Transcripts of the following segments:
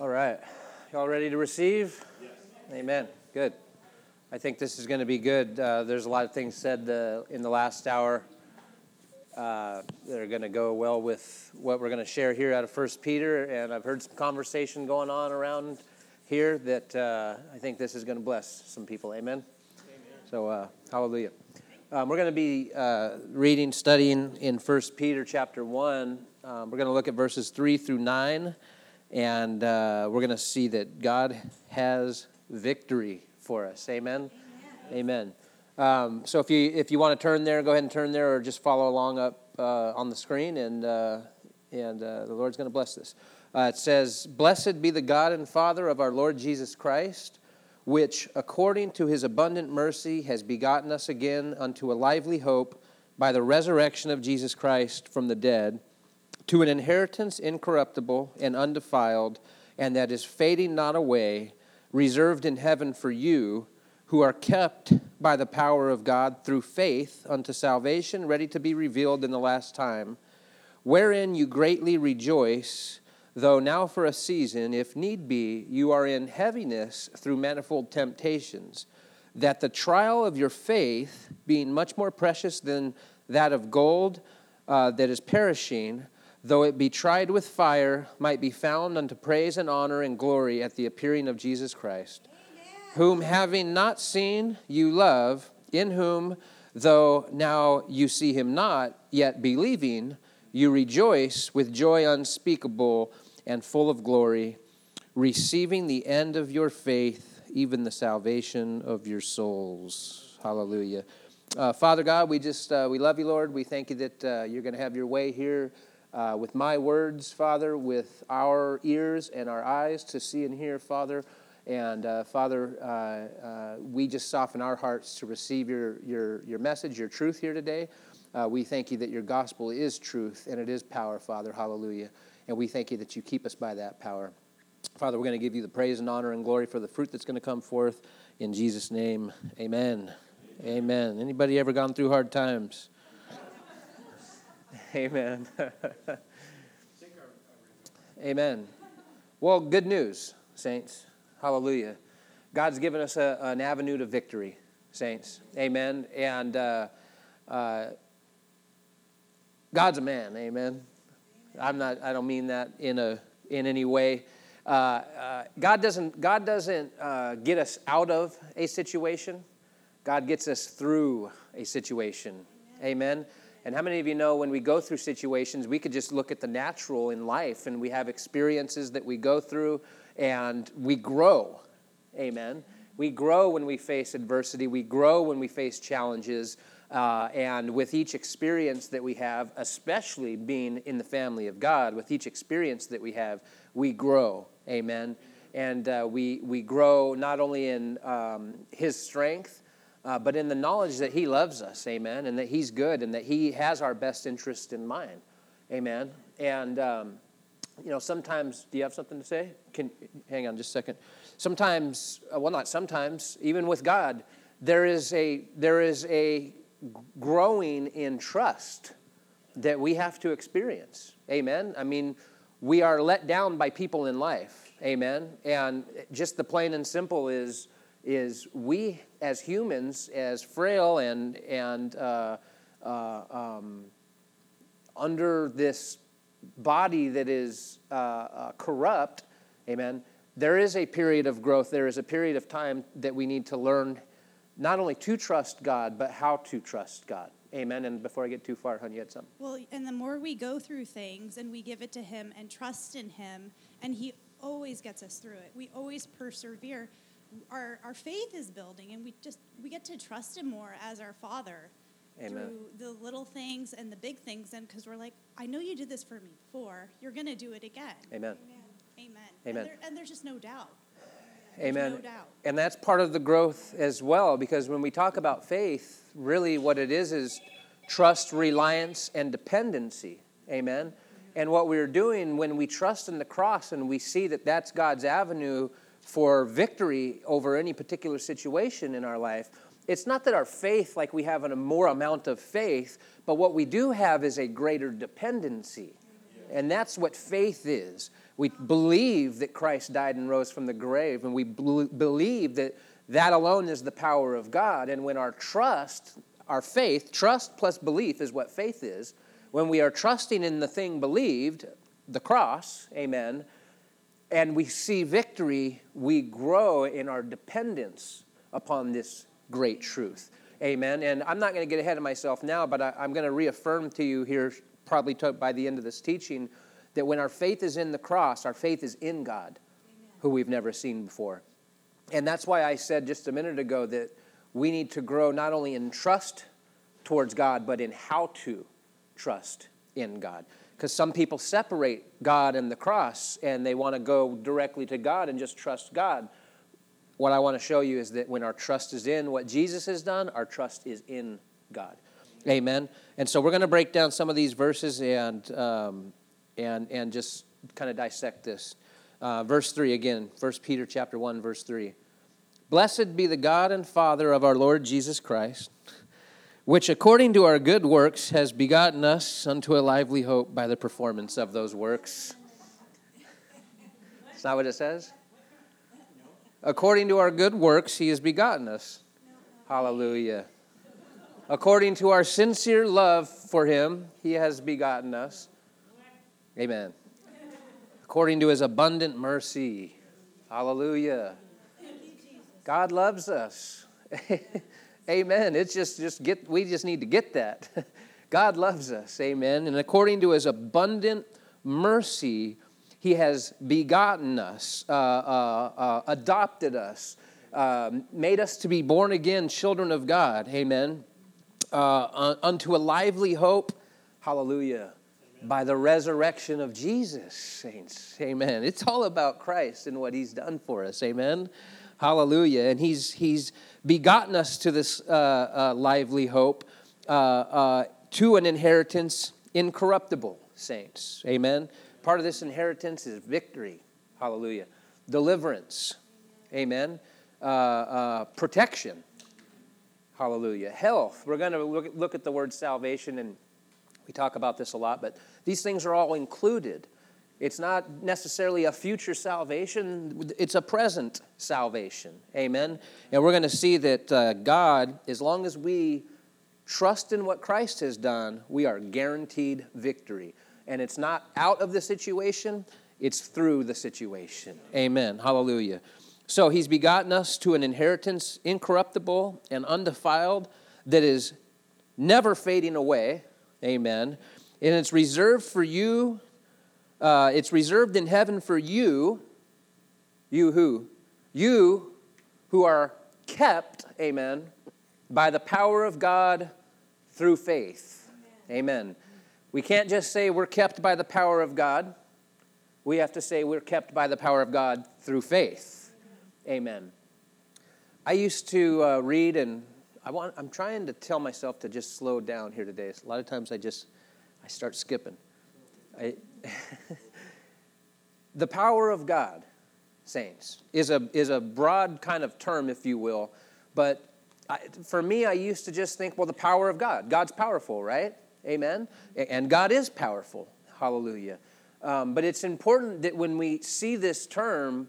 All right. Y'all ready to receive? Yes. Amen. Good. I think this is going to be good. Uh, there's a lot of things said uh, in the last hour uh, that are going to go well with what we're going to share here out of First Peter. And I've heard some conversation going on around here that uh, I think this is going to bless some people. Amen. Amen. So, uh, hallelujah. Um, we're going to be uh, reading, studying in First Peter chapter 1. Um, we're going to look at verses 3 through 9 and uh, we're going to see that God has victory for us. Amen. Amen. Amen. Um, so if you if you want to turn there, go ahead and turn there, or just follow along up uh, on the screen, and uh, and uh, the Lord's going to bless this. Uh, it says, "Blessed be the God and Father of our Lord Jesus Christ." Which, according to his abundant mercy, has begotten us again unto a lively hope by the resurrection of Jesus Christ from the dead, to an inheritance incorruptible and undefiled, and that is fading not away, reserved in heaven for you, who are kept by the power of God through faith unto salvation, ready to be revealed in the last time, wherein you greatly rejoice, though now for a season, if need be, you are in heaviness through manifold temptations, that the trial of your faith, being much more precious than that of gold uh, that is perishing, though it be tried with fire, might be found unto praise and honor and glory at the appearing of Jesus Christ, Amen. whom having not seen you love, in whom, though now you see him not, yet believing, you rejoice with joy unspeakable and full of glory, receiving the end of your faith, even the salvation of your souls. Hallelujah. Uh, Father God, we just uh, we love you, Lord. We thank you that uh, you're going to have your way here uh, with my words, Father, with our ears and our eyes to see and hear, Father. And uh, Father, uh, uh we just soften our hearts to receive your, your, your message, your truth here today. Uh, we thank you that your gospel is truth and it is power, Father. Hallelujah. And we thank you that you keep us by that power. Father, we're going to give you the praise and honor and glory for the fruit that's going to come forth. In Jesus' name, amen. Amen. Anybody ever gone through hard times? Amen. Amen. Well, good news, saints. Hallelujah. God's given us a, an avenue to victory, saints. Amen. And uh, uh, God's a man. Amen. I'm not. I don't mean that in a in any way. Uh, uh God doesn't. God doesn't uh, get us out of a situation. God gets us through a situation. Amen. Amen. And how many of you know when we go through situations, we could just look at the natural in life and we have experiences that we go through and we grow. Amen. We grow when we face adversity, we grow when we face challenges. Uh, and with each experience that we have, especially being in the family of God, with each experience that we have, we grow. Amen. And uh, we, we grow not only in um, His strength, uh, but in the knowledge that He loves us, amen, and that He's good and that He has our best interest in mind, amen. And, um, you know, sometimes, do you have something to say? Can Hang on just a second. Sometimes, uh, well, not sometimes, even with God, there is a, there is a growing in trust that we have to experience, amen. I mean, we are let down by people in life, amen. And just the plain and simple is, is we as humans, as frail and, and uh, uh, um, under this body that is uh, uh, corrupt, amen, there is a period of growth. There is a period of time that we need to learn not only to trust God, but how to trust God. Amen. And before I get too far, honey, you had something. Well, and the more we go through things and we give it to Him and trust in Him, and He always gets us through it, we always persevere our, our faith is building and we just we get to trust him more as our father Amen. through the little things and the big things and because we're like i know you did this for me before. You're going to do it again. Amen. Amen. Amen. And, there, and there's just no doubt. Amen. no doubt. and that's part of the growth as well because when we talk about faith really what it is is trust reliance and dependency. Amen. And what we're doing when we trust in the cross and we see that that's god's avenue for victory over any particular situation in our life, it's not that our faith, like we have a more amount of faith, but what we do have is a greater dependency. And that's what faith is. We believe that Christ died and rose from the grave, and we believe that that alone is the power of God. And when our trust, our faith, trust plus belief is what faith is, when we are trusting in the thing believed, the cross, amen, and we see victory, we grow in our dependence upon this great truth. Amen. And I'm not going to get ahead of myself now, but I, am going to reaffirm to you here, probably by the end of this teaching, that when our faith is in the cross, our faith is in God, Amen. who we've never seen before. And that's why I said just a minute ago that we need to grow not only in trust towards God, but in how to trust in God. Because some people separate God and the cross and they want to go directly to God and just trust God. What I want to show you is that when our trust is in what Jesus has done, our trust is in God. Amen. And so we're going to break down some of these verses and, um, and, and just kind of dissect this. Uh, verse 3 again, 1 Peter chapter 1, verse 3. Blessed be the God and Father of our Lord Jesus Christ which according to our good works has begotten us unto a lively hope by the performance of those works. Is that what it says? According to our good works, he has begotten us. Hallelujah. According to our sincere love for him, he has begotten us. Amen. According to his abundant mercy. Hallelujah. God loves us. Amen. It's just just get we just need to get that. God loves us. Amen. And according to his abundant mercy, he has begotten us, uh, uh, uh, adopted us, um, made us to be born again children of God. Amen. Uh, unto a lively hope. Hallelujah. By the resurrection of Jesus, saints. Amen. It's all about Christ and what he's done for us. Amen. Hallelujah. And he's, he's begotten us to this uh, uh, lively hope, uh, uh, to an inheritance incorruptible, saints. Amen. Part of this inheritance is victory. Hallelujah. Deliverance. Amen. Uh, protection. Hallelujah. Health. We're going to look, look at the word salvation, and we talk about this a lot, but these things are all included it's not necessarily a future salvation, it's a present salvation. Amen. And we're going to see that uh, God, as long as we trust in what Christ has done, we are guaranteed victory. And it's not out of the situation, it's through the situation. Amen. Hallelujah. So he's begotten us to an inheritance incorruptible and undefiled that is never fading away. Amen. And it's reserved for you uh, it's reserved in heaven for you. You who? You who are kept, amen, by the power of God through faith. Amen. amen. We can't just say we're kept by the power of God. We have to say we're kept by the power of God through faith. Amen. I used to uh, read, and I want, I'm trying to tell myself to just slow down here today. A lot of times I just I start skipping. I, the power of God, saints, is a, is a broad kind of term, if you will. But I, for me, I used to just think, well, the power of God. God's powerful, right? Amen? And God is powerful. Hallelujah. Um, but it's important that when we see this term,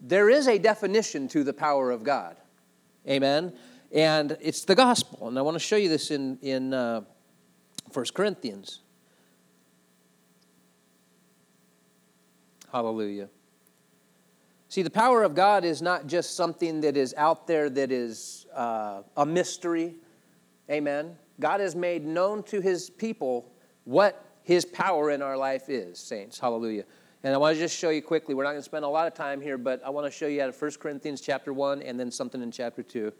there is a definition to the power of God. Amen? And it's the gospel. And I want to show you this in, in uh, 1 Corinthians. Hallelujah. See, the power of God is not just something that is out there that is uh, a mystery. Amen. God has made known to his people what his power in our life is, saints. Hallelujah. And I want to just show you quickly. We're not going to spend a lot of time here, but I want to show you out of 1 Corinthians chapter 1 and then something in chapter 2.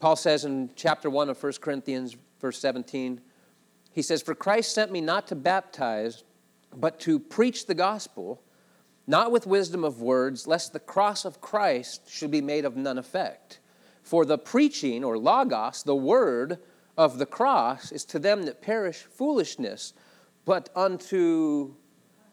Paul says in chapter 1 of 1 Corinthians, verse 17, he says, For Christ sent me not to baptize, but to preach the gospel not with wisdom of words, lest the cross of Christ should be made of none effect. For the preaching, or logos, the word of the cross, is to them that perish foolishness, but unto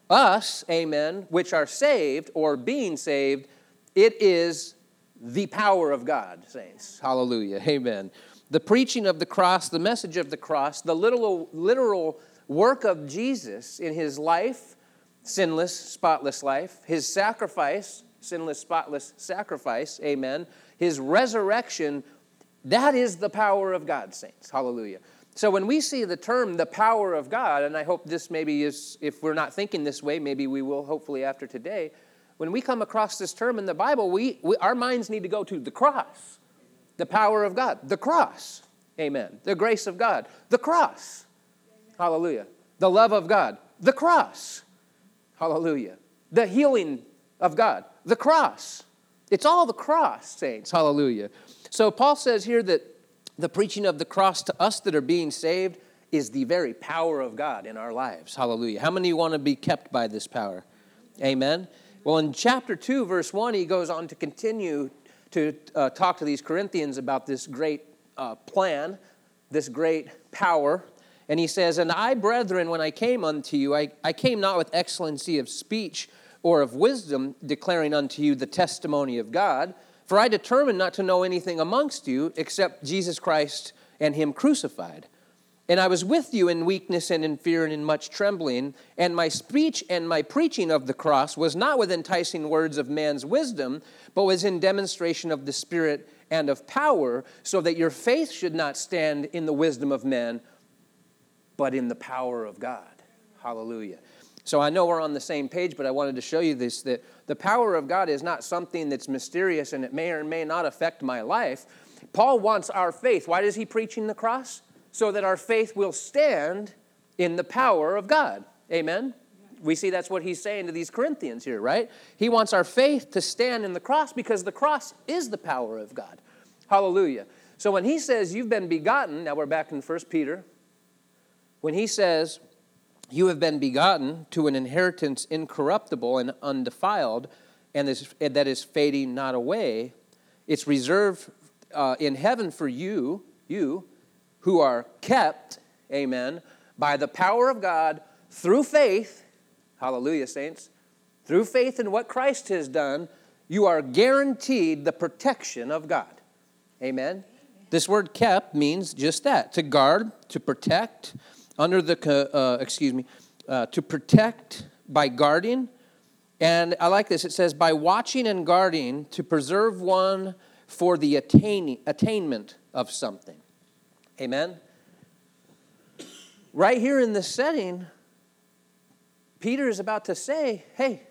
us, amen, which are saved, or being saved, it is the power of God, saints. Hallelujah. Amen. The preaching of the cross, the message of the cross, the literal, literal work of Jesus in his life sinless, spotless life, his sacrifice, sinless, spotless sacrifice, amen, his resurrection, that is the power of God, saints. Hallelujah. So when we see the term the power of God, and I hope this maybe is, if we're not thinking this way, maybe we will hopefully after today. When we come across this term in the Bible, we, we our minds need to go to the cross, the power of God, the cross. Amen. The grace of God, the cross. Hallelujah. The love of God, the cross. Hallelujah. The healing of God, the cross. It's all the cross, saints. Hallelujah. So Paul says here that the preaching of the cross to us that are being saved is the very power of God in our lives. Hallelujah. How many want to be kept by this power? Amen. Well, in chapter 2, verse 1, he goes on to continue to uh, talk to these Corinthians about this great uh, plan, this great power. And he says, And I, brethren, when I came unto you, I, I came not with excellency of speech or of wisdom, declaring unto you the testimony of God. For I determined not to know anything amongst you except Jesus Christ and Him crucified. And I was with you in weakness and in fear and in much trembling. And my speech and my preaching of the cross was not with enticing words of man's wisdom, but was in demonstration of the Spirit and of power, so that your faith should not stand in the wisdom of men, but in the power of God. Hallelujah. So I know we're on the same page, but I wanted to show you this that the power of God is not something that's mysterious and it may or may not affect my life. Paul wants our faith. Why does he preaching the cross? So that our faith will stand in the power of God. Amen? We see that's what he's saying to these Corinthians here, right? He wants our faith to stand in the cross because the cross is the power of God. Hallelujah. So when he says you've been begotten, now we're back in 1 Peter. When he says you have been begotten to an inheritance incorruptible and undefiled, and that is fading not away. It's reserved uh, in heaven for you, you who are kept, amen, by the power of God through faith. Hallelujah, saints. Through faith in what Christ has done, you are guaranteed the protection of God. Amen. This word kept means just that to guard, to protect, under the, uh, excuse me, uh, to protect by guarding. And I like this. It says, by watching and guarding to preserve one for the attaining, attainment of something. Amen? Right here in this setting, Peter is about to say, hey,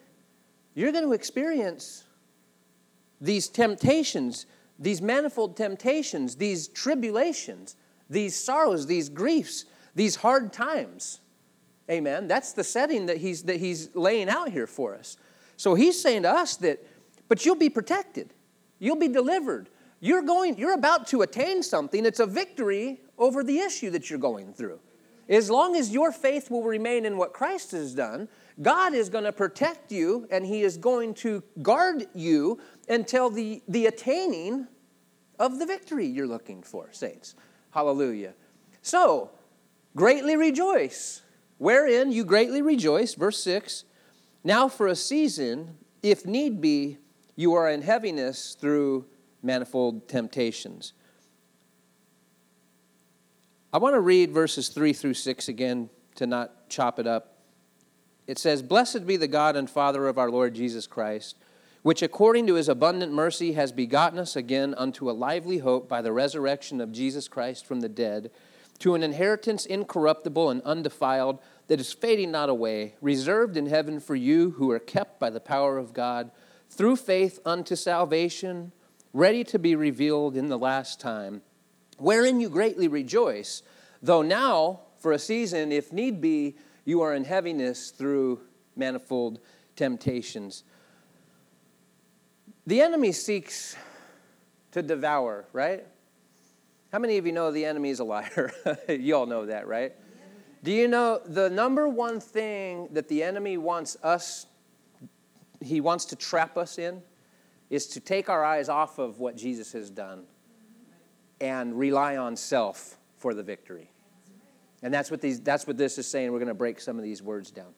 you're going to experience these temptations, these manifold temptations, these tribulations, these sorrows, these griefs these hard times. Amen. That's the setting that he's, that he's laying out here for us. So he's saying to us that, but you'll be protected, you'll be delivered. You're going, you're about to attain something. It's a victory over the issue that you're going through. As long as your faith will remain in what Christ has done, God is going to protect you and He is going to guard you until the, the attaining of the victory you're looking for, saints. Hallelujah. So, Greatly rejoice, wherein you greatly rejoice. Verse 6 Now for a season, if need be, you are in heaviness through manifold temptations. I want to read verses 3 through 6 again to not chop it up. It says, Blessed be the God and Father of our Lord Jesus Christ, which according to his abundant mercy has begotten us again unto a lively hope by the resurrection of Jesus Christ from the dead to an inheritance incorruptible and undefiled that is fading not away, reserved in heaven for you who are kept by the power of God through faith unto salvation, ready to be revealed in the last time, wherein you greatly rejoice, though now, for a season, if need be, you are in heaviness through manifold temptations. The enemy seeks to devour, right? How many of you know the enemy is a liar? you all know that, right? Do you know the number one thing that the enemy wants us, he wants to trap us in, is to take our eyes off of what Jesus has done and rely on self for the victory. And that's what, these, that's what this is saying. We're going to break some of these words down.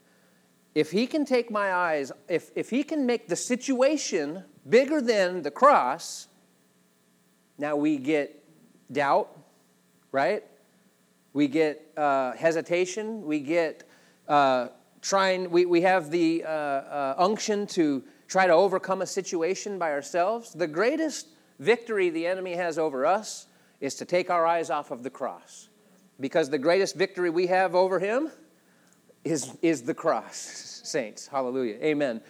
If he can take my eyes, if, if he can make the situation bigger than the cross, now we get doubt, right? We get uh, hesitation. We get uh, trying, we, we have the uh, uh, unction to try to overcome a situation by ourselves. The greatest victory the enemy has over us is to take our eyes off of the cross. Because the greatest victory we have over him is, is the cross, saints. Hallelujah. Amen.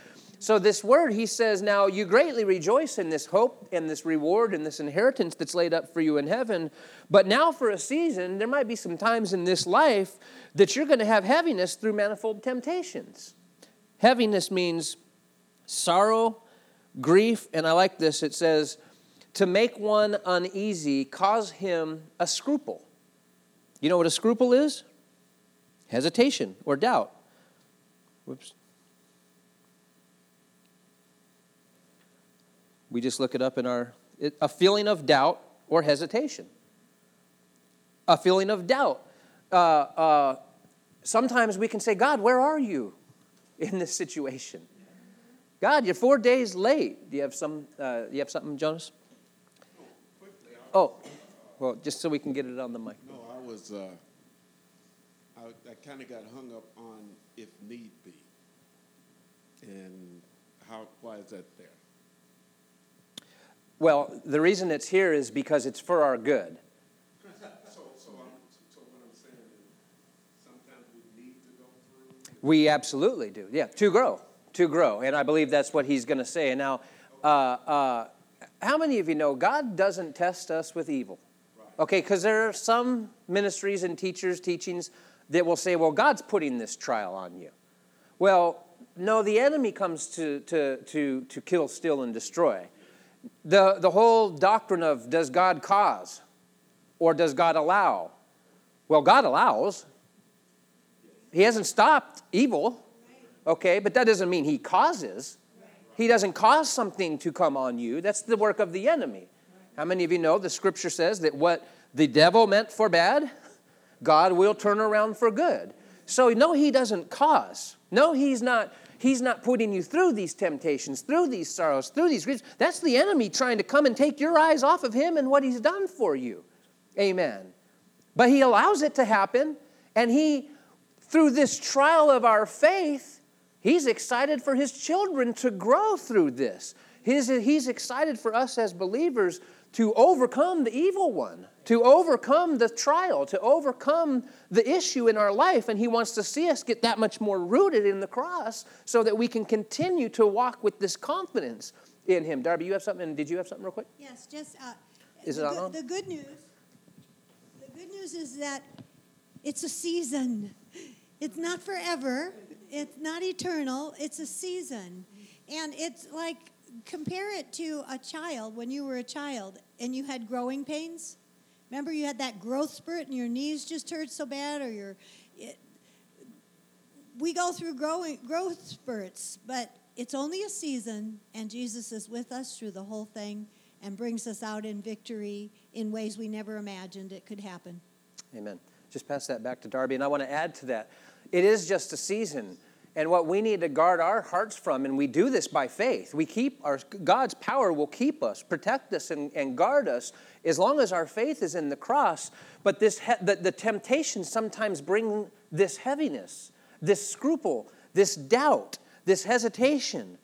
So, this word, he says, Now you greatly rejoice in this hope and this reward and this inheritance that's laid up for you in heaven. But now, for a season, there might be some times in this life that you're going to have heaviness through manifold temptations. Heaviness means sorrow, grief, and I like this. It says, to make one uneasy, cause him a scruple. You know what a scruple is? Hesitation or doubt. Whoops. We just look it up in our, a feeling of doubt or hesitation. A feeling of doubt. Uh, uh, sometimes we can say, God, where are you in this situation? God, you're four days late. Do you have some? Uh, you have something, Jonas? Oh, well, just so we can get it on the mic. No, I was. Uh, I, I kind of got hung up on if need be, and how? Why is that there? Well, the reason it's here is because it's for our good. We absolutely do. Yeah, to grow, to grow, and I believe that's what he's going to say. And now, uh, uh, how many of you know God doesn't test us with evil? Okay, because there are some ministries and teachers, teachings that will say, well, God's putting this trial on you. Well, no, the enemy comes to, to, to, to kill, steal, and destroy the, the whole doctrine of does God cause or does God allow? Well, God allows. He hasn't stopped evil, okay, but that doesn't mean He causes. He doesn't cause something to come on you. That's the work of the enemy. How many of you know the scripture says that what the devil meant for bad, God will turn around for good? So, no, He doesn't cause. No, He's not He's not putting you through these temptations, through these sorrows, through these griefs. That's the enemy trying to come and take your eyes off of Him and what He's done for you. Amen. But He allows it to happen, and He, through this trial of our faith, He's excited for His children to grow through this. He's, he's excited for us as believers to overcome the evil one, to overcome the trial, to overcome the issue in our life. And He wants to see us get that much more rooted in the cross so that we can continue to walk with this confidence in Him. Darby, you have something? Did you have something real quick? Yes, just. Uh, is it on? The good news. The good news is that it's a season. It's not forever. It's not eternal. It's a season, and it's like compare it to a child when you were a child and you had growing pains. Remember, you had that growth spurt and your knees just hurt so bad, or your. It, we go through growing growth spurts, but it's only a season, and Jesus is with us through the whole thing and brings us out in victory in ways we never imagined it could happen. Amen. Just pass that back to Darby, and I want to add to that. It is just a season and what we need to guard our hearts from, and we do this by faith. We keep our God's power will keep us, protect us, and, and guard us as long as our faith is in the cross. But this the, the temptations sometimes bring this heaviness, this scruple, this doubt, this hesitation.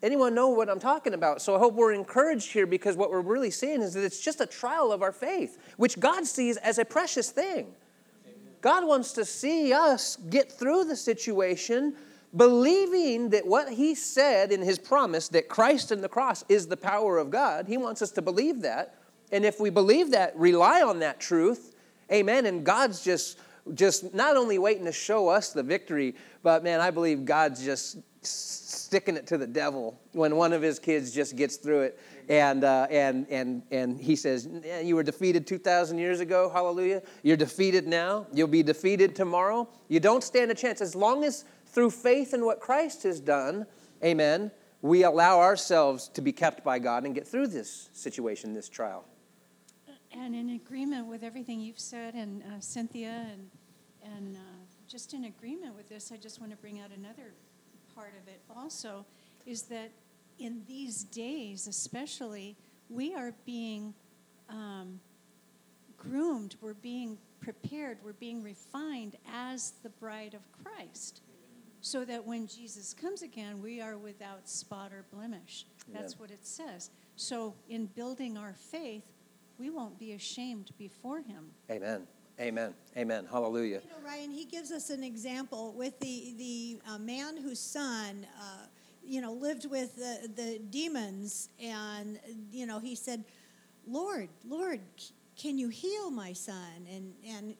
Anyone know what I'm talking about? So I hope we're encouraged here because what we're really seeing is that it's just a trial of our faith, which God sees as a precious thing. God wants to see us get through the situation believing that what He said in His promise, that Christ and the cross is the power of God. He wants us to believe that. And if we believe that, rely on that truth, amen. And God's just just not only waiting to show us the victory, but man, I believe God's just sticking it to the devil when one of his kids just gets through it and, uh, and, and, and he says, You were defeated 2,000 years ago, hallelujah. You're defeated now. You'll be defeated tomorrow. You don't stand a chance. As long as through faith in what Christ has done, amen, we allow ourselves to be kept by God and get through this situation, this trial. And in agreement with everything you've said, and uh, Cynthia, and, and uh, just in agreement with this, I just want to bring out another part of it also is that in these days, especially, we are being um, groomed, we're being prepared, we're being refined as the bride of Christ. so that when Jesus comes again, we are without spot or blemish. That's Amen. what it says. So, in building our faith, we won't be ashamed before Him. Amen. Amen. Amen. Hallelujah. You know, Ryan, he gives us an example with the the uh, man whose son, uh, you know, lived with the, the demons, and you know, he said, "Lord, Lord, can you heal my son?" And and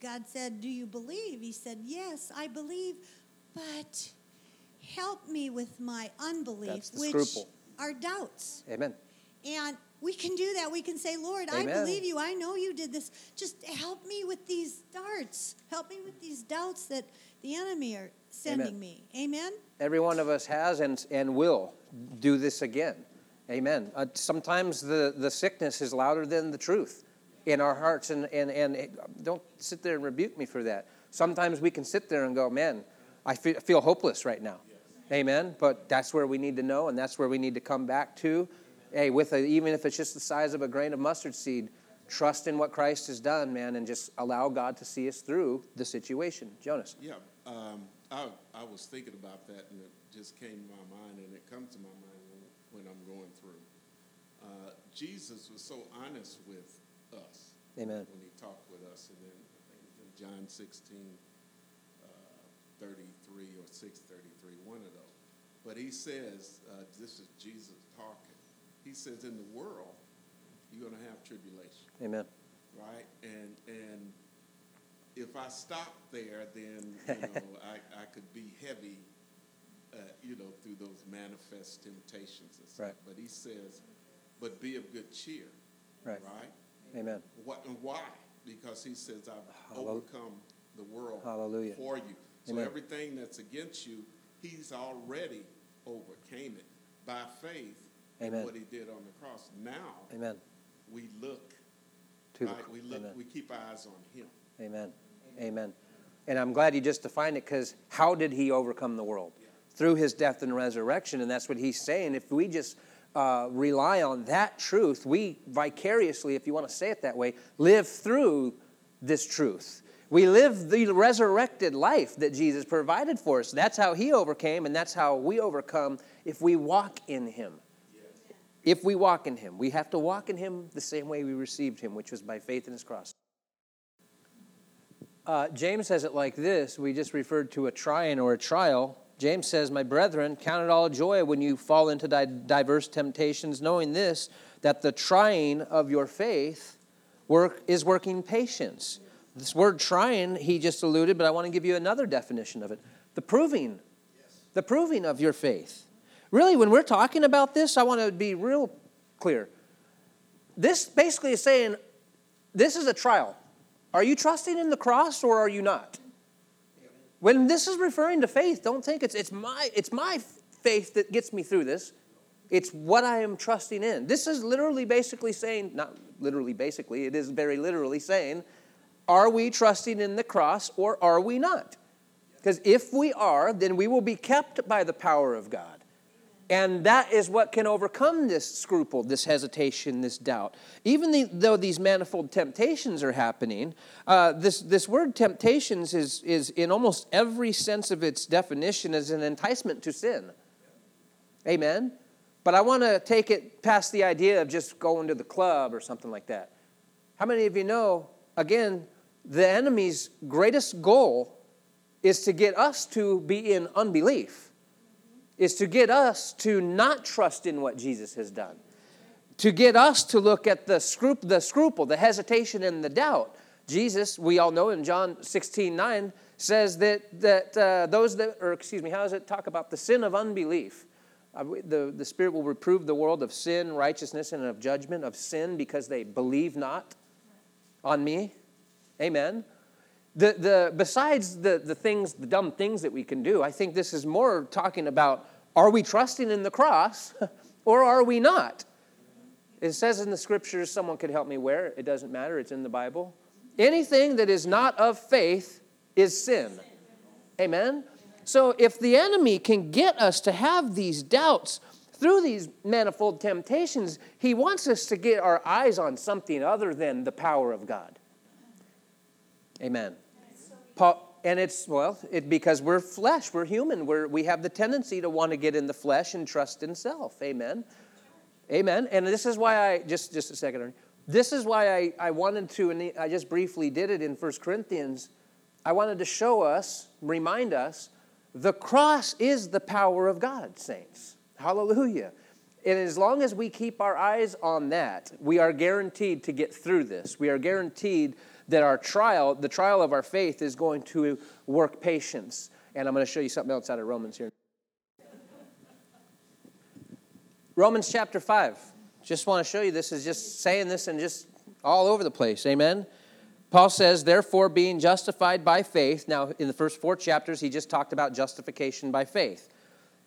God said, "Do you believe?" He said, "Yes, I believe, but help me with my unbelief, which scruple. are doubts." Amen. And we can do that. We can say, Lord, I believe you. I know you did this. Just help me with these darts. Help me with these doubts that the enemy are sending Amen. me. Amen? Every one of us has and, and will do this again. Amen. Uh, sometimes the, the sickness is louder than the truth in our hearts, and, and, and it- don't sit there and rebuke me for that. Sometimes we can sit there and go, man, I feel, feel hopeless right now. Amen. But that's where we need to know, and that's where we need to come back to. Hey, with a, even if it's just the size of a grain of mustard seed, trust in what Christ has done, man, and just allow God to see us through the situation. Jonas. Yeah, um, I, I was thinking about that and it just came to my mind and it comes to my mind when, when I'm going through. Uh, Jesus was so honest with us Amen. when he talked with us and then I think it's in John 16, uh, 33 or 633, one of those. But he says, uh, this is Jesus talking. He says, in the world, you're going to have tribulation Amen. right? And and if I stop there, then you know I, I could be heavy, uh, you know, through those manifest temptations and stuff. Right. But he says, but be of good cheer, Right. right? Amen. What and why? Because he says, I've overcome the world Hallelujah. for you. So Amen. everything that's against you, he's already overcame it by faith. Amen. What he did on the cross. Now Amen. we look To the- right? We look, Amen. we keep our eyes on Him. Amen. Amen. And I'm glad you just defined it because how did he overcome the world? Through his death and resurrection. And that's what he's saying. If we just uh, rely on that truth, we vicariously, if you want to say it that way, live through this truth. We live the resurrected life that Jesus provided for us. That's how he overcame, and that's how we overcome if we walk in him. If we walk in him, we have to walk in him the same way we received him, which was by faith in his cross. Uh, James says it like this. We just referred to a trying or a trial. James says, My brethren, count it all joy when you fall into di- diverse temptations, knowing this, that the trying of your faith work, is working patience. This word trying, he just alluded, but I want to give you another definition of it the proving. The proving of your faith. Really, when we're talking about this, I want to be real clear. This basically is saying this is a trial. Are you trusting in the cross or are you not? When this is referring to faith, don't think it's, it's, my, it's my faith that gets me through this. It's what I am trusting in. This is literally basically saying, not literally basically, it is very literally saying, are we trusting in the cross or are we not? Because if we are, then we will be kept by the power of God. And that is what can overcome this scruple, this hesitation, this doubt. Even the, though these manifold temptations are happening, uh, this, this word temptations is, is, in almost every sense of its definition, is an enticement to sin. Amen? But I want to take it past the idea of just going to the club or something like that. How many of you know, again, the enemy's greatest goal is to get us to be in unbelief is to get us to not trust in what Jesus has done, to get us to look at the, scrup- the scruple, the hesitation, and the doubt. Jesus, we all know in John 16 9, says that, that uh, those that, or excuse me, how does it talk about the sin of unbelief? Uh, the, the Spirit will reprove the world of sin, righteousness, and of judgment, of sin because they believe not on me. Amen. The, the, besides the, the things, the dumb things that we can do, I think this is more talking about are we trusting in the cross or are we not? It says in the scriptures, someone could help me where, it doesn't matter, it's in the Bible. Anything that is not of faith is sin. Amen? So if the enemy can get us to have these doubts through these manifold temptations, he wants us to get our eyes on something other than the power of God. Amen. Paul, and it's, well, it, because we're flesh, we're human. We're, we have the tendency to want to get in the flesh and trust in self. Amen. Amen. And this is why I, just, just a second, this is why I, I wanted to, and I just briefly did it in 1 Corinthians. I wanted to show us, remind us, the cross is the power of God, saints. Hallelujah. And as long as we keep our eyes on that, we are guaranteed to get through this. We are guaranteed that our trial, the trial of our faith, is going to work patience. And I'm going to show you something else out of Romans here. Romans chapter 5. Just want to show you this is just saying this and just all over the place. Amen. Paul says, therefore, being justified by faith. Now, in the first four chapters, he just talked about justification by faith.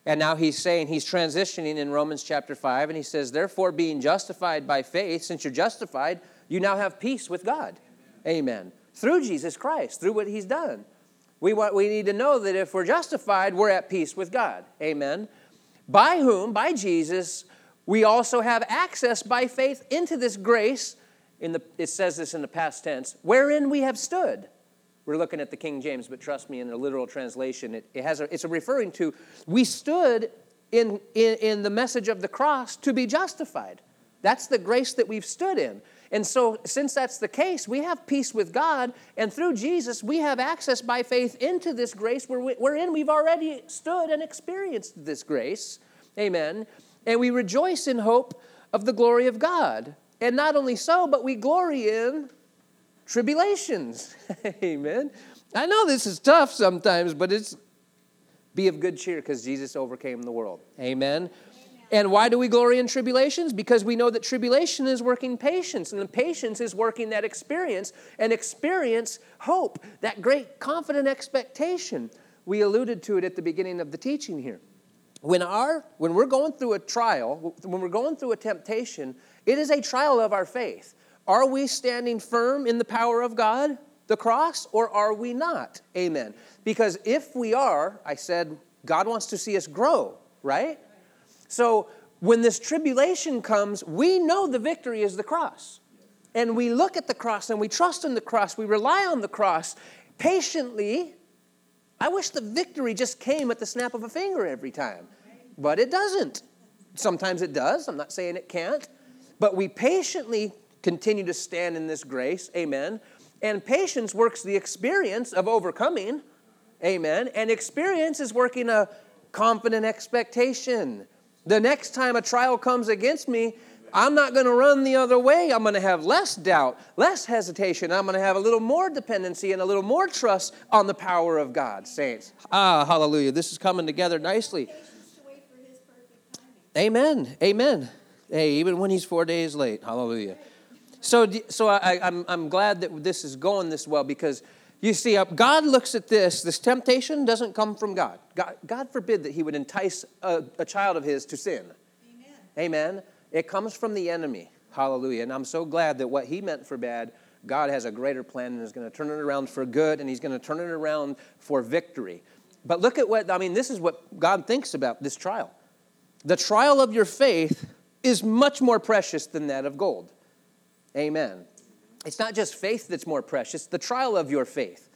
And now he's saying, he's transitioning in Romans chapter 5, and he says, Therefore, being justified by faith, since you're justified, you now have peace with God. Amen. Through Jesus Christ, through what he's done. We, want, we need to know that if we're justified, we're at peace with God. Amen. By whom, by Jesus, we also have access by faith into this grace. In the, it says this in the past tense, wherein we have stood. We're looking at the King James, but trust me, in a literal translation, it, it has a, it's a referring to we stood in, in, in the message of the cross to be justified. That's the grace that we've stood in. And so, since that's the case, we have peace with God, and through Jesus, we have access by faith into this grace wherein we've already stood and experienced this grace. Amen. And we rejoice in hope of the glory of God. And not only so, but we glory in tribulations. Amen. I know this is tough sometimes, but it's be of good cheer because Jesus overcame the world. Amen. And why do we glory in tribulations? Because we know that tribulation is working patience, and the patience is working that experience, and experience hope, that great confident expectation. We alluded to it at the beginning of the teaching here. When, our, when we're going through a trial, when we're going through a temptation, it is a trial of our faith. Are we standing firm in the power of God, the cross, or are we not? Amen. Because if we are, I said, God wants to see us grow, right? So when this tribulation comes, we know the victory is the cross. And we look at the cross and we trust in the cross, we rely on the cross patiently. I wish the victory just came at the snap of a finger every time, but it doesn't. Sometimes it does. I'm not saying it can't. But we patiently continue to stand in this grace. Amen. And patience works the experience of overcoming. Amen. And experience is working a confident expectation. The next time a trial comes against me, I'm not going to run the other way. I'm going to have less doubt, less hesitation. I'm going to have a little more dependency and a little more trust on the power of God, saints. Ah, hallelujah. This is coming together nicely. Amen. Amen. Hey, even when he's four days late. Hallelujah. So, so I, I'm, I'm glad that this is going this well because you see, uh, God looks at this. This temptation doesn't come from God. God, God forbid that He would entice a, a child of His to sin. Amen. Amen. It comes from the enemy. Hallelujah. And I'm so glad that what He meant for bad, God has a greater plan and is going to turn it around for good and He's going to turn it around for victory. But look at what, I mean, this is what God thinks about this trial. The trial of your faith is much more precious than that of gold. Amen. It's not just faith that's more precious, the trial of your faith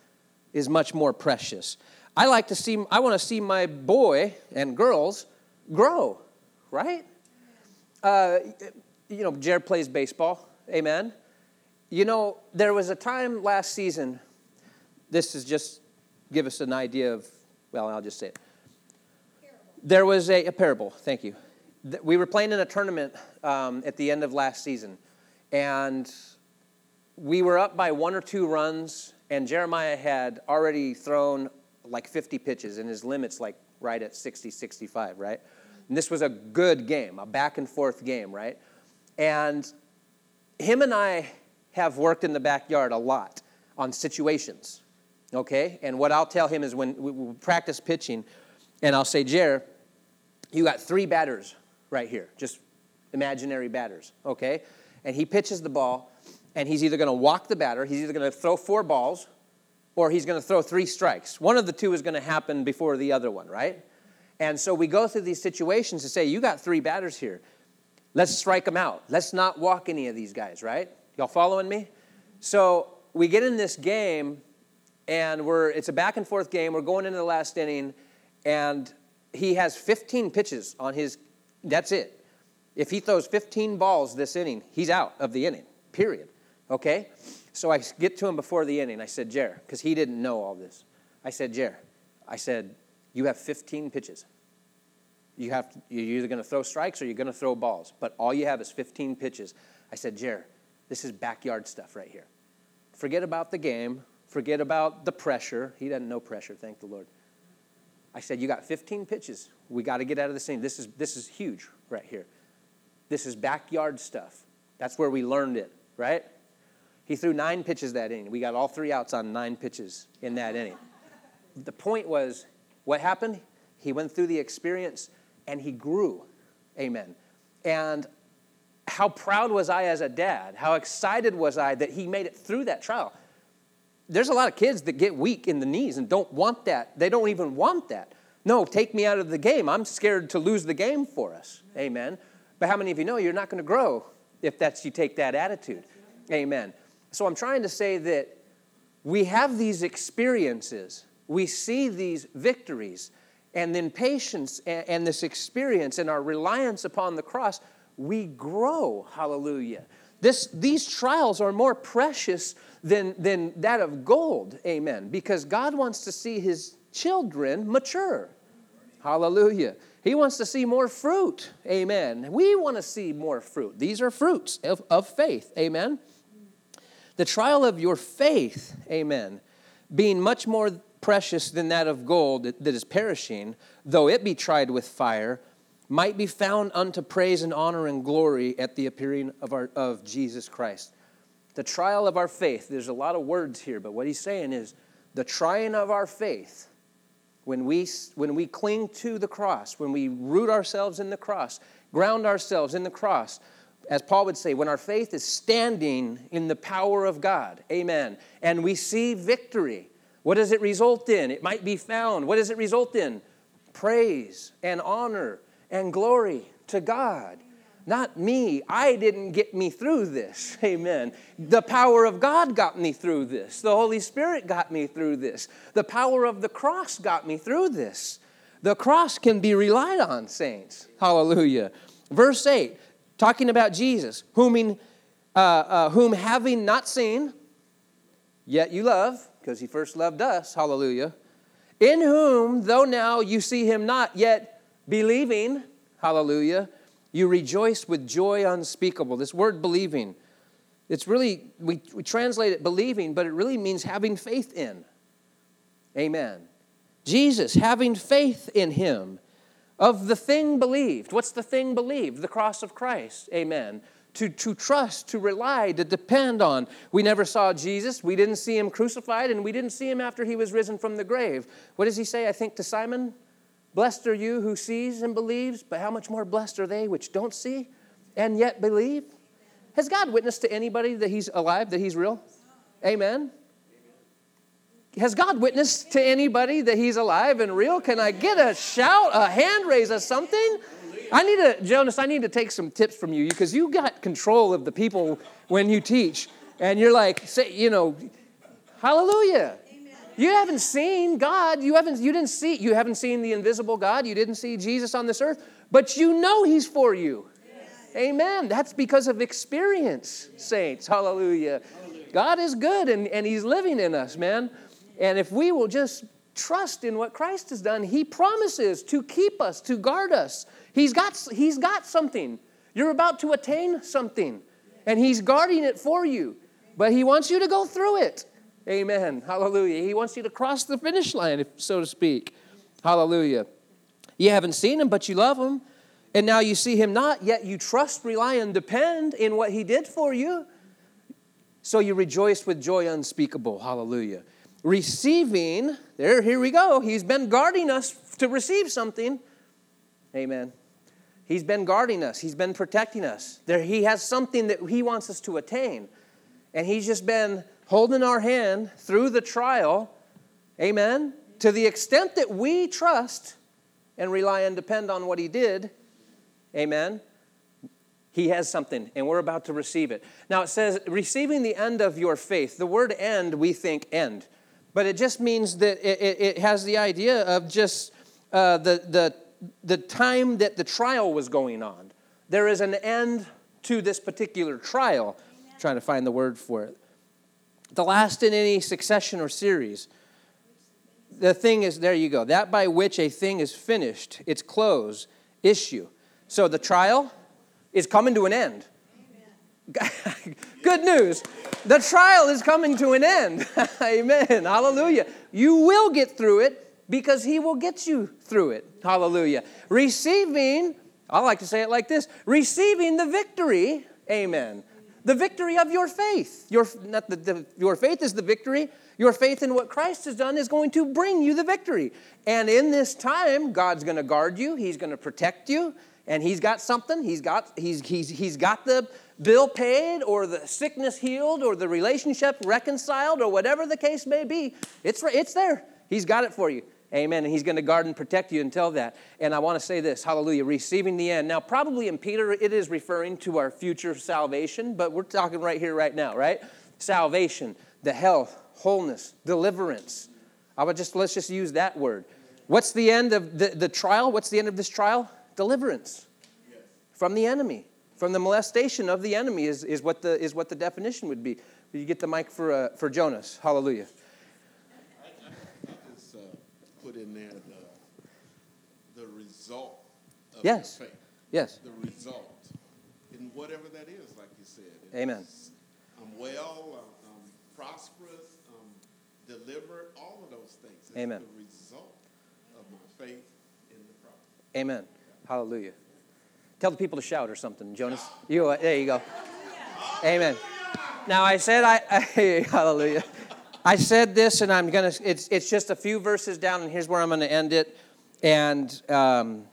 is much more precious. I like to see, I want to see my boy and girls grow, right? Uh, you know, Jared plays baseball, amen. You know, there was a time last season, this is just give us an idea of, well, I'll just say it. There was a, a parable, thank you. We were playing in a tournament um, at the end of last season and we were up by one or two runs, and Jeremiah had already thrown like 50 pitches, and his limit's like right at 60, 65, right? And this was a good game, a back and forth game, right? And him and I have worked in the backyard a lot on situations, okay? And what I'll tell him is when we practice pitching, and I'll say, Jer, you got three batters right here, just imaginary batters, okay? and he pitches the ball, and he's either going to walk the batter, he's either going to throw four balls, or he's going to throw three strikes. One of the two is going to happen before the other one, right? And so we go through these situations to say, you got three batters here. Let's strike them out. Let's not walk any of these guys, right? Y'all following me? So we get in this game, and we're it's a back and forth game. We're going into the last inning, and he has 15 pitches on his. That's it. If he throws 15 balls this inning, he's out of the inning. Period. Okay. So I get to him before the inning. I said, Jer, because he didn't know all this. I said, Jer, I said, you have 15 pitches. You have to, you're either going to throw strikes or you're going to throw balls, but all you have is 15 pitches. I said, Jer, this is backyard stuff right here. Forget about the game. Forget about the pressure. He doesn't know pressure, thank the Lord. I said, You got 15 pitches. We got to get out of the scene. This is, this is huge right here. This is backyard stuff. That's where we learned it, right? He threw nine pitches that inning. We got all three outs on nine pitches in that inning. The point was, what happened? He went through the experience and he grew. Amen. And how proud was I as a dad? How excited was I that he made it through that trial? There's a lot of kids that get weak in the knees and don't want that. They don't even want that. No, take me out of the game. I'm scared to lose the game for us. Amen. But how many of you know you're not going to grow if that's you take that attitude? Amen. So I'm trying to say that we have these experiences, we see these victories, and then patience and, this experience and our reliance upon the cross we grow. Hallelujah. This, these trials are more precious than, than that of gold. Amen. Because God wants to see his children mature. Hallelujah. He wants to see more fruit. Amen. We want to see more fruit. These are fruits of, of faith. Amen. The trial of your faith, amen, being much more precious than that of gold that is perishing, though it be tried with fire, might be found unto praise and honor and glory at the appearing of, our, of Jesus Christ. The trial of our faith, there's a lot of words here, but what he's saying is the trying of our faith, when we, when we cling to the cross, when we root ourselves in the cross, ground ourselves in the cross, as Paul would say, when our faith is standing in the power of God, amen, and we see victory, what does it result in? It might be found. What does it result in? Praise and honor and glory to God. Not me. I didn't get me through this. Amen. The power of God got me through this. The Holy Spirit got me through this. The power of the cross got me through this. The cross can be relied on, saints. Hallelujah. Verse 8, talking about Jesus, whom, uh, uh, whom having not seen, yet you love, because he first loved us. Hallelujah. In whom, though now you see him not, yet Believing, hallelujah, you rejoice with joy unspeakable. This word believing, it's really, we, we translate it believing, but it really means having faith in. Amen. Jesus, having faith in him, of the thing believed. What's the thing believed? The cross of Christ. Amen. To, to trust, to rely, to depend on. We never saw Jesus. We didn't see him crucified, and we didn't see him after he was risen from the grave. What does he say, I think, to Simon? Blessed are you who sees and believes, but how much more blessed are they which don't see and yet believe? Has God witnessed to anybody that He's alive, that He's real? Amen. Has God witnessed to anybody that He's alive and real? Can I get a shout, a hand raise, or something? I need to, Jonas, I need to take some tips from you because you got control of the people when you teach. And you're like, say, you know, hallelujah. You haven't seen God. You haven't you didn't see you haven't seen the invisible God. You didn't see Jesus on this earth, but you know he's for you. Amen. That's because of experience, saints. Hallelujah. God is good and, and he's living in us, man. And if we will just trust in what Christ has done, he promises to keep us, to guard us. He's got he's got something. You're about to attain something. And he's guarding it for you. But he wants you to go through it. Amen. Hallelujah. He wants you to cross the finish line, so to speak. Hallelujah. You haven't seen him, but you love him. And now you see him not, yet you trust, rely, and depend in what he did for you. So you rejoice with joy unspeakable. Hallelujah. Receiving, there, here we go. He's been guarding us to receive something. Amen. He's been guarding us, He's been protecting us. There, he has something that He wants us to attain. And He's just been holding our hand through the trial, amen, to the extent that we trust and rely and depend on what He did, amen, He has something and we're about to receive it. Now it says, receiving the end of your faith. The word end, we think end. But it just means that it, it, it has the idea of just uh, the, the, the time that the trial was going on. There is an end to this particular trial. Trying to find the word for it. The last in any succession or series. The thing is, there you go. That by which a thing is finished, its close, issue. So the trial is coming to an end. Good news. The trial is coming to an end. Amen. Hallelujah. You will get through it because He will get you through it. Hallelujah. Receiving, I like to say it like this receiving the victory. Amen. The victory of your faith. Your, not the, the, your faith is the victory. Your faith in what Christ has done is going to bring you the victory. And in this time, God's going to guard you, He's going to protect you, and He's got something. He's got, he's, he's, he's got the bill paid or the sickness healed or the relationship reconciled or whatever the case may be, it's, it's there. He's got it for you. Amen. And he's going to guard and protect you until that. And I want to say this hallelujah, receiving the end. Now, probably in Peter, it is referring to our future salvation, but we're talking right here, right now, right? Salvation, the health, wholeness, deliverance. I would just, let's just use that word. What's the end of the, the trial? What's the end of this trial? Deliverance from the enemy from the molestation of the enemy is, is, what, the, is what the definition would be. You get the mic for, uh, for Jonas. Hallelujah. I, I, I just uh, put in there the, the result of yes. faith. Yes. The result. In whatever that is, like you said. Amen. I'm well, I'm, I'm prosperous, I'm delivered, all of those things. It's Amen. the result of my faith in the prophet. Amen. Hallelujah. Tell the people to shout or something, Jonas. You, uh, there you go. Amen. Now I said I, I hallelujah. I said this, and I'm gonna. It's it's just a few verses down, and here's where I'm gonna end it. And um,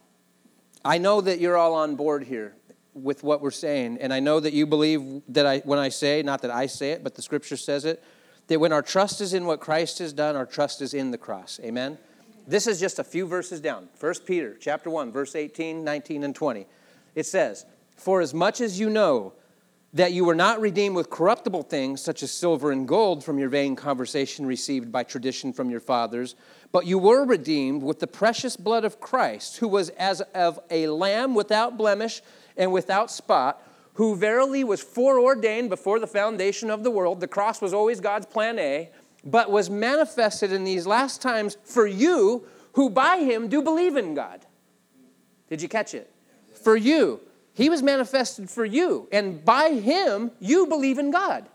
I know that you're all on board here with what we're saying, and I know that you believe that I when I say, not that I say it, but the Scripture says it, that when our trust is in what Christ has done, our trust is in the cross. Amen. This is just a few verses down. 1 Peter chapter 1, verse 18, 19, and 20. It says, For as much as you know that you were not redeemed with corruptible things, such as silver and gold, from your vain conversation received by tradition from your fathers, but you were redeemed with the precious blood of Christ, who was as of a lamb without blemish and without spot, who verily was foreordained before the foundation of the world. The cross was always God's plan A, but was manifested in these last times for you who by him do believe in God. Did you catch it? For you. He was manifested for you. And by him, you believe in God.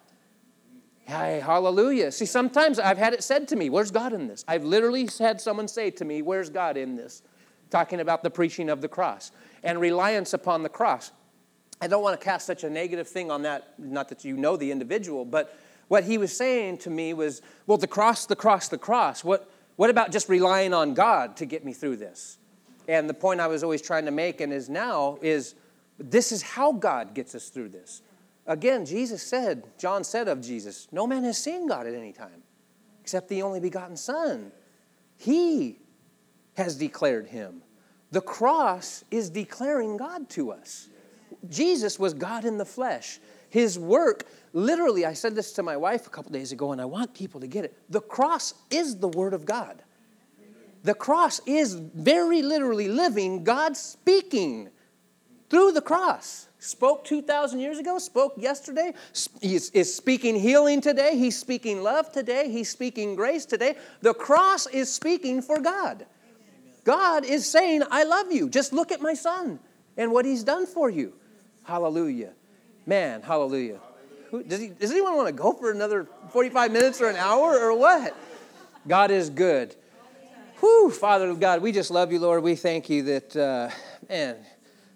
Hey, hallelujah. See, sometimes I've had it said to me, Where's God in this? I've literally had someone say to me, Where's God in this? Talking about the preaching of the cross and reliance upon the cross. I don't want to cast such a negative thing on that, not that you know the individual, but what he was saying to me was, Well, the cross, the cross, the cross. What, what about just relying on God to get me through this? And the point I was always trying to make and is now is this is how God gets us through this. Again, Jesus said, John said of Jesus, no man has seen God at any time except the only begotten Son. He has declared him. The cross is declaring God to us. Jesus was God in the flesh. His work, literally, I said this to my wife a couple days ago, and I want people to get it. The cross is the Word of God. The cross is very literally living God speaking through the cross. Spoke 2,000 years ago, spoke yesterday, he is speaking healing today, he's speaking love today, he's speaking grace today. The cross is speaking for God. God is saying, I love you. Just look at my son and what he's done for you. Hallelujah. Man, hallelujah. Who, does, he, does anyone want to go for another 45 minutes or an hour or what? God is good. Whew, Father of God, we just love you, Lord. We thank you that, uh, man,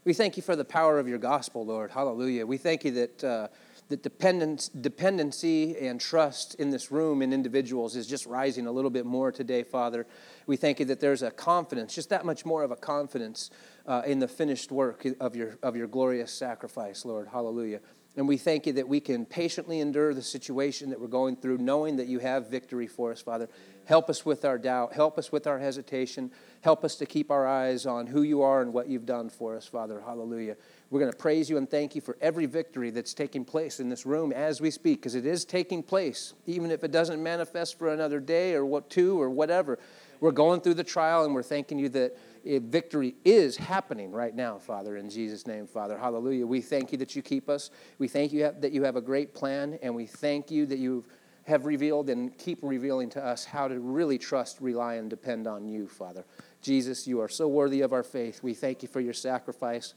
we thank you for the power of your gospel, Lord. Hallelujah. We thank you that, uh, that dependence, dependency and trust in this room in individuals is just rising a little bit more today, Father. We thank you that there's a confidence, just that much more of a confidence uh, in the finished work of your, of your glorious sacrifice, Lord. Hallelujah. And we thank you that we can patiently endure the situation that we're going through, knowing that you have victory for us, Father. Help us with our doubt. Help us with our hesitation. Help us to keep our eyes on who you are and what you've done for us, Father. Hallelujah. We're going to praise you and thank you for every victory that's taking place in this room as we speak, because it is taking place, even if it doesn't manifest for another day or what two or whatever. We're going through the trial and we're thanking you that eh, victory is happening right now, Father, in Jesus' name, Father. Hallelujah. We thank you that you keep us. We thank you that you have a great plan, and we thank you that you've have revealed and keep revealing to us how to really trust, rely, and depend on you, Father. Jesus, you are so worthy of our faith. We thank you for your sacrifice,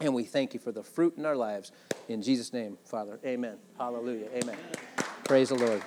and we thank you for the fruit in our lives. In Jesus' name, Father. Amen. Hallelujah. Amen. Praise the Lord.